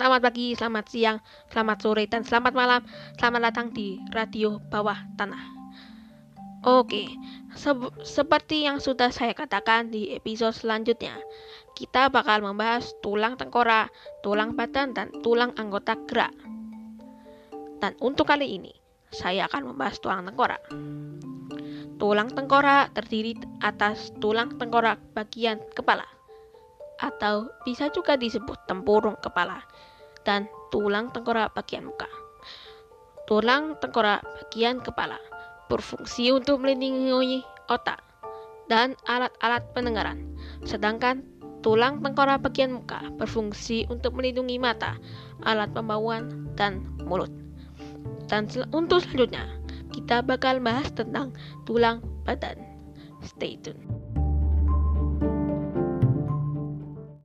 Selamat pagi, selamat siang, selamat sore, dan selamat malam. Selamat datang di Radio Bawah Tanah. Oke, se seperti yang sudah saya katakan di episode selanjutnya, kita bakal membahas tulang tengkorak, tulang badan, dan tulang anggota gerak. Dan untuk kali ini, saya akan membahas tulang tengkorak. Tulang tengkorak terdiri atas tulang tengkorak bagian kepala atau bisa juga disebut tempurung kepala dan tulang tengkorak bagian muka. Tulang tengkorak bagian kepala berfungsi untuk melindungi otak dan alat-alat pendengaran, sedangkan tulang tengkorak bagian muka berfungsi untuk melindungi mata, alat pembauan, dan mulut. Dan untuk selanjutnya, kita bakal bahas tentang tulang badan. Stay tune.